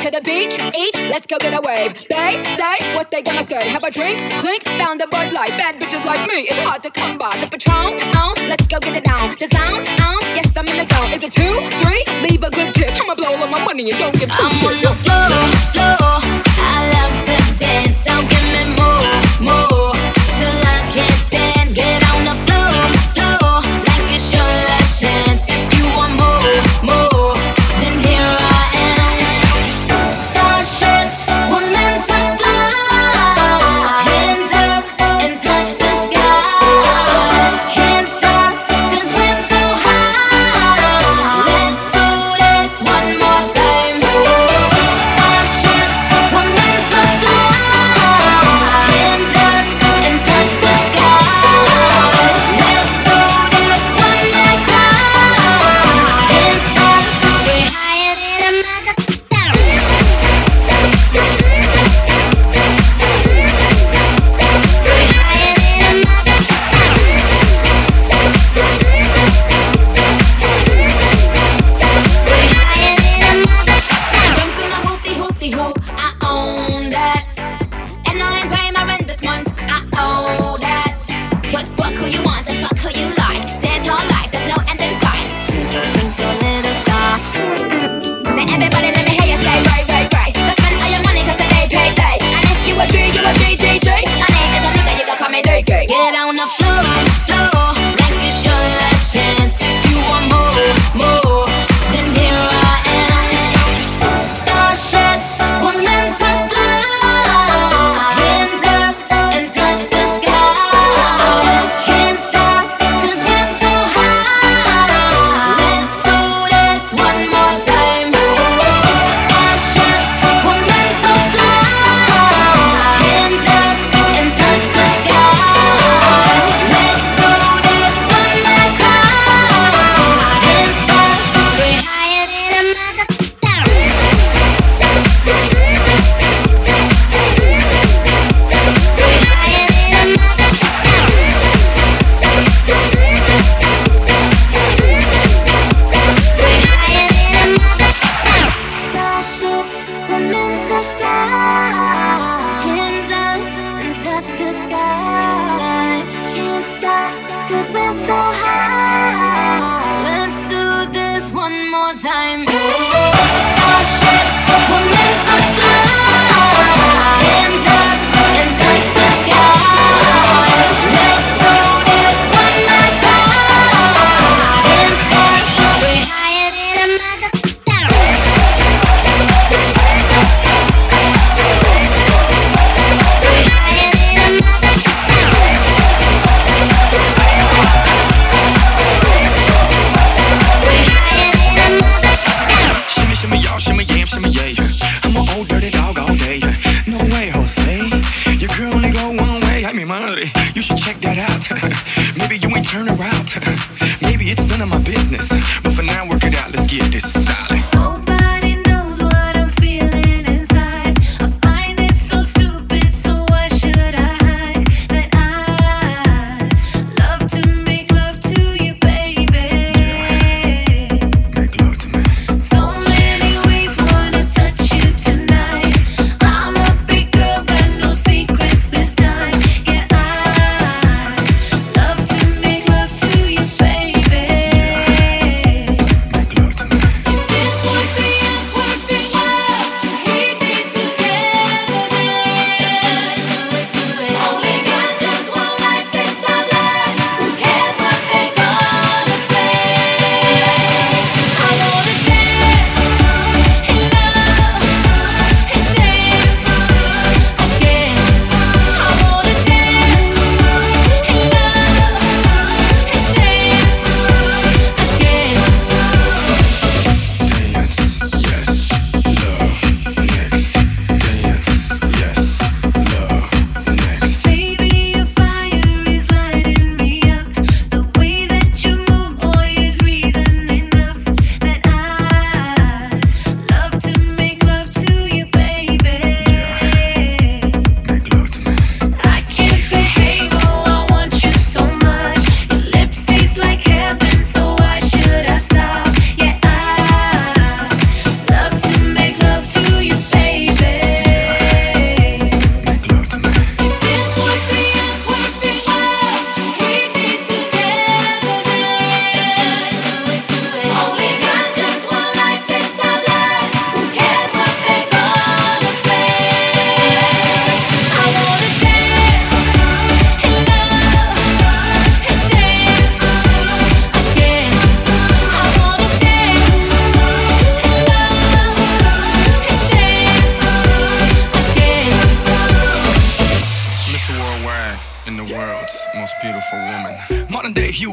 to the beach, each. let's go get a wave. They say what they gonna say. Have a drink, clink, found a Bud Light. Bad bitches like me, it's hard to come by. The Patron, on, let's go get it down. The sound, on, yes, I'm in the zone. Is it two, three? Leave a good tip. I'ma blow all my money and don't give a shit. I'm on the floor, floor. I love to dance, so give me more, more. who you want and fuck who you like. Dance all life, there's no end in sight. Twinkle, twinkle, little star. Now everybody, let me hear you say, right, right, right. You spend all your money 'cause pay payday. And if you a tree, you a tree, tree, tree. My name is a nigga, you can call me DK. Get on the time. turn around. Maybe it's none of my business.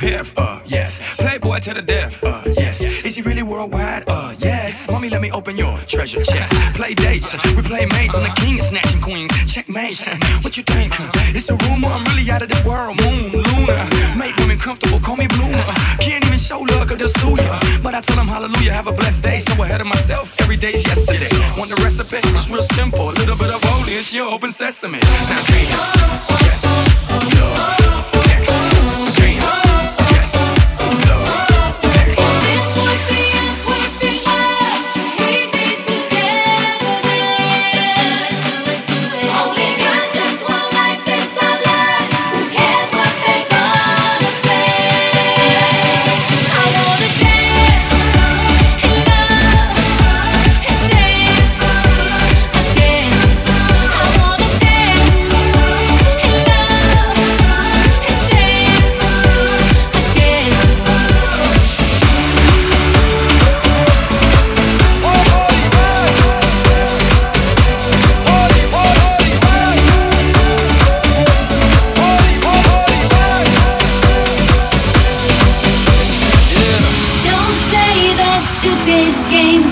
Modern day Hugh Hef, uh, yes. Playboy to the death, uh, yes. Is he really worldwide? Uh, yes. Mommy, let me open your treasure chest. Play dates, we play mates. I'm the king of snatching queens. Checkmate. What you think? It's a rumor. I'm really out of this world. Moon, Luna. Make women comfortable. Call me Bloomer. Can't even show love, cause they'll sue ya. But I tell them hallelujah, have a blessed day. So ahead of myself, every day's yesterday. Want the recipe? It's real simple. A little bit of holy, it's your open sesame. Now dance, yes, love,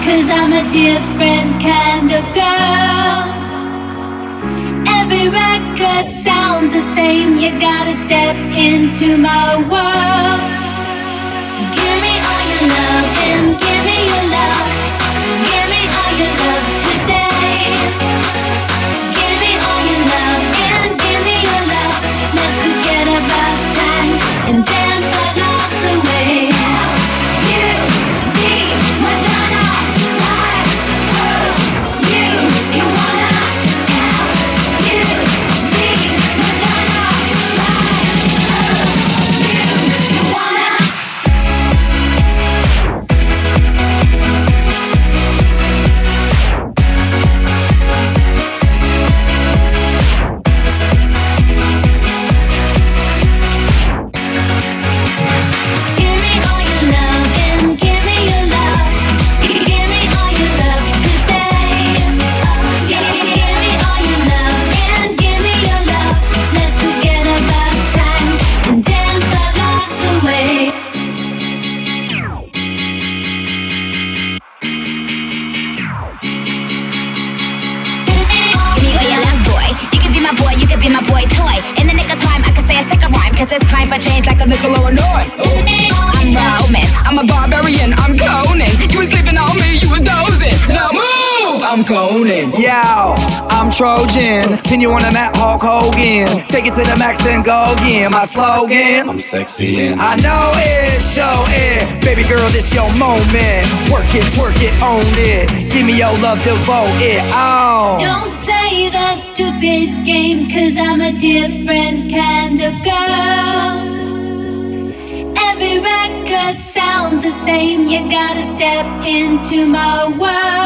cause I'm a different kind of girl. Every record sounds the same, you gotta step into my world. Be my boy toy. In the nick of time, I can say a second rhyme, cause it's time for change like a nickel or a noise. I'm Roman, I'm a barbarian, I'm Conan. You was sleeping on me, you was dozing. Now move! I'm Conan. Yo, I'm Trojan. Pin you on the map, Hulk Hogan. Take it to the max, then go again. My slogan. I'm sexy and I know it, show it. Baby girl, this your moment. Work it, twerk it, own it. Give me your love, devote it. Oh. Don't play that stupid game, cause I'm a different kind of girl. Every record sounds the same, you gotta step into my world.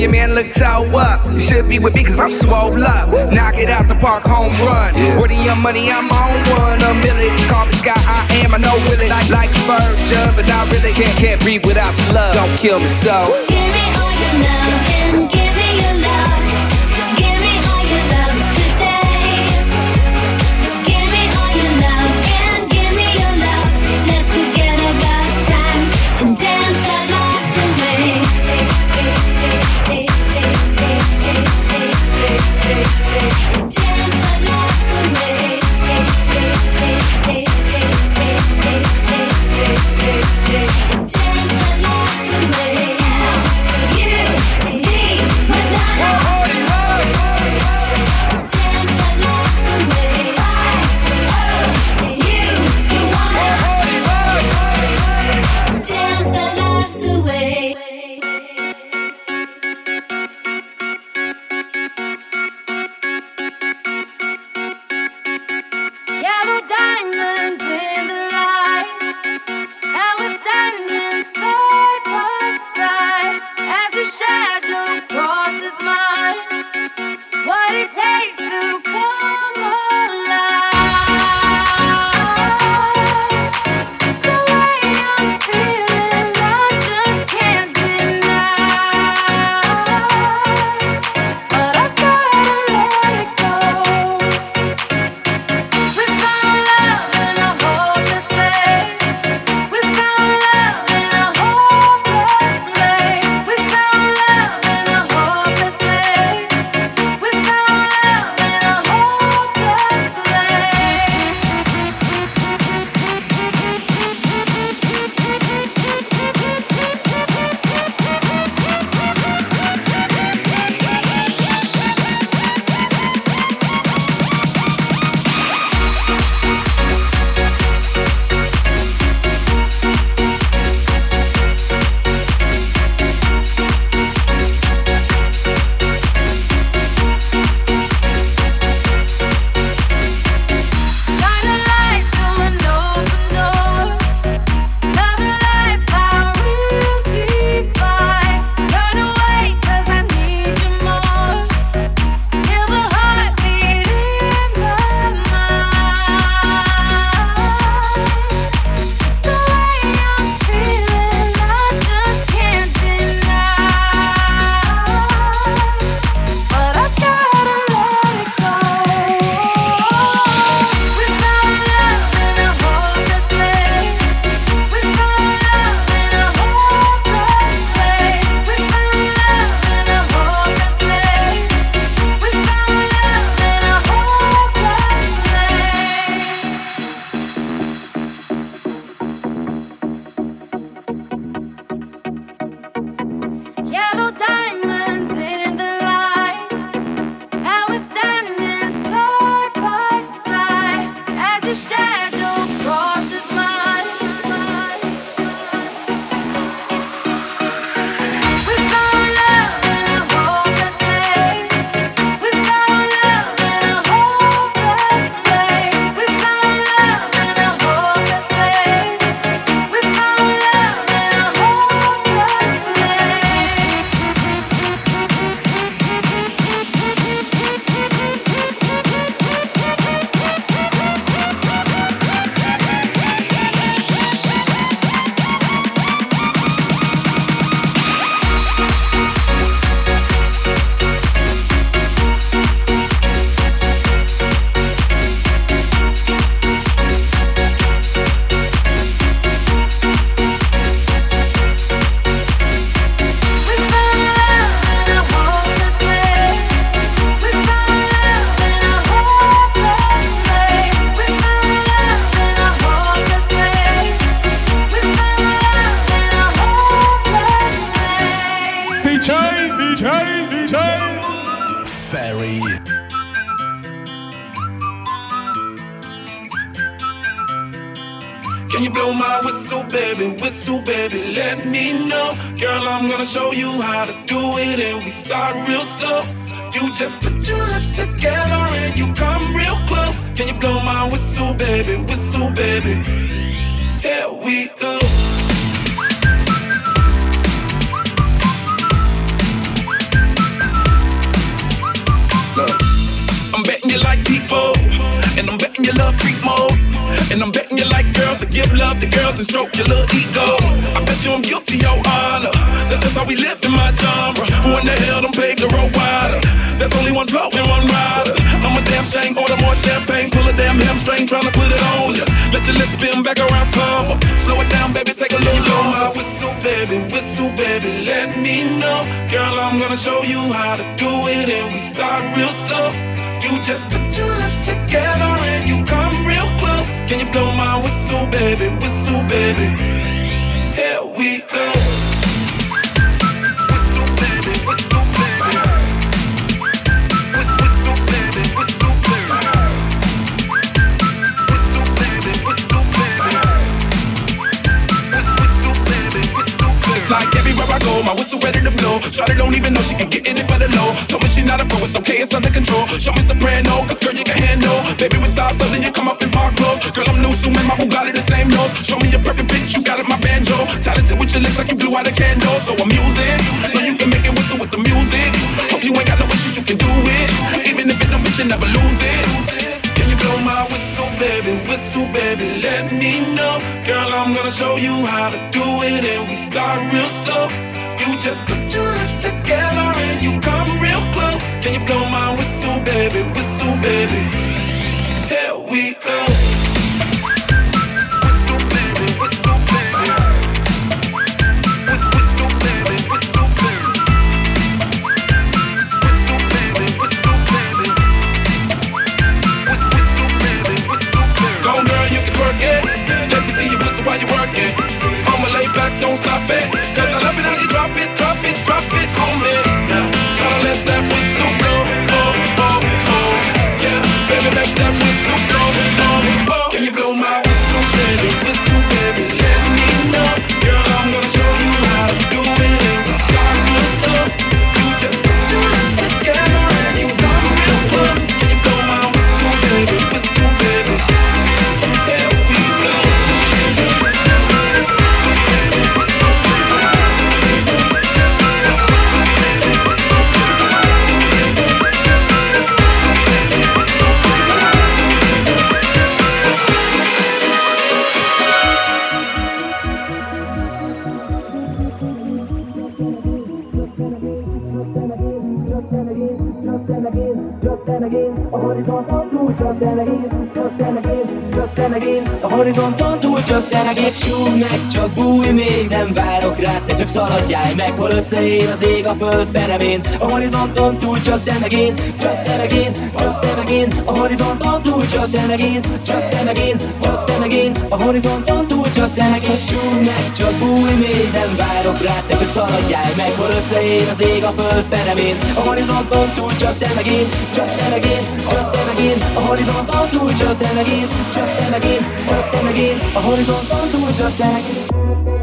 Your man look toe up. You should be with me cause I'm swole up. Knock it out the park, home run. Where the young money, I'm on one. A million, call me Sky, I am, I know Willie. Like, like a virgin, but I really can't, can't breathe without your love. Don't kill me so. Give me all your love Girl, I'm gonna show you how to do it, and we start real slow. You just put your lips together and you come real close. Can you blow my whistle, baby? Whistle, baby. Here we go. I'm betting you like people, and I'm betting you love freak mode. And I'm betting you like girls to give love to girls and stroke your little ego. I bet you I'm guilty, your honor. How we live in my genre. When the hell done paved the road wider? There's only one bloke and one rider. I'm a damn shame, order more champagne, pull a damn hamstring, tryna put it on ya. Let your lips spin back around, come. Slow it down, baby, take a little blow my whistle, baby, whistle, baby, let me know. Girl, I'm gonna show you how to do it, and we start real slow. You just put your lips together and you come real close. Can you blow my whistle, baby? Whistle, baby. Here we go. Shawty don't even know she can get in it for the low. Told me she not a pro, it's okay, it's under control. Show me soprano, cause girl, you can handle. Baby, we start so then you come up in park clothes. Girl, I'm new, so my Bugatti the same nose. Show me a perfect pitch, you got it, my banjo. Talented with your lips like you blew out a candle. So I'm using, know you can make it whistle with the music. Hope you ain't got no issues, you can do it. Even if it don't fit, you never lose it. Can you blow my whistle, baby? Whistle, baby, let me know. Girl, I'm gonna show you how to do it, and we start real slow. You just put your lips together and you come real close. Can you blow my whistle, baby? Whistle, baby. Here we go. Don't work it. Just then again, just then again, a horizonton túl, just then again, just then again, just then again, a horizonton túl, just then again. Súg meg, csak búj, még nem várok rá, te csak szaladjál meg, hol összeér az ég a föld peremén. A horizonton túl, just then again, just then again, just then again, a horizonton túl, just then again, just then again, just then again, a horizonton túl, én Súgj meg, csak bújj még Nem várok rád, te csak szaladjál meg Hol összeér az ég a földbe nem én A horizonton túl csak te meg én Csak te meg én, csak te meg én. A horizonton túl csak te meg én Csak te meg én, csak te meg én. A horizonton túl csak te meg én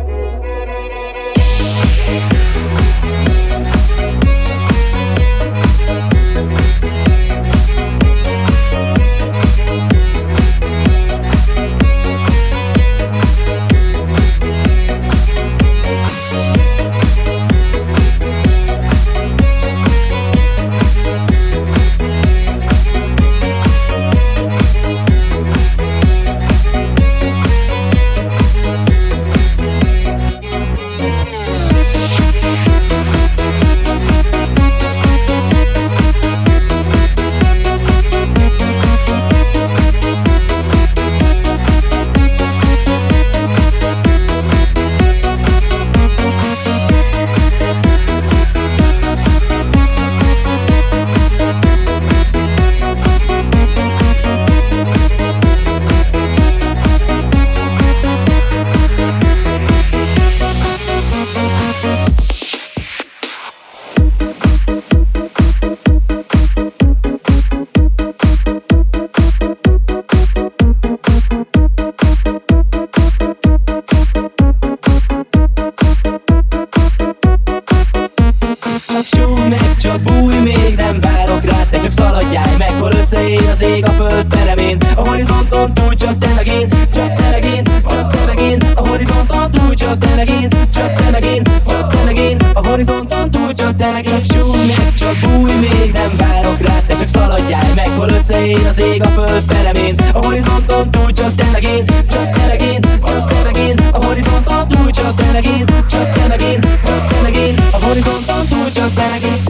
föld peremén A horizonton túl csak te meg én Csak te meg én, csak te meg én A horizonton túl csak te meg én Csak te meg én, csak te meg én A horizonton túl csak te meg én súg meg, csak bújj még Nem várok rá, te csak szaladjál meg Hol összeér az ég a föld peremén A horizonton túl csak te meg én Csak te meg én, csak te meg én A horizonton túl csak te meg én Csak te meg én, csak te meg én A horizonton túl csak te meg én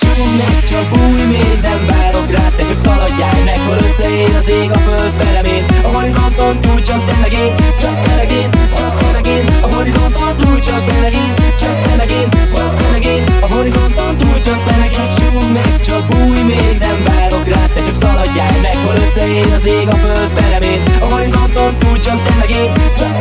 Csak csak búj, minden várok rá Te csak szaladjál meg, a én horizonton túl csak te meg én, csak te meg én, csak te A horizonton túl csak te meg csak te csak te A horizonton túl csak te búj még, csak búj még Nem várok rá, te csak szaladjál meg Hol összeér az ég a föld peremén. A horizonton túl csak te meg én. Csak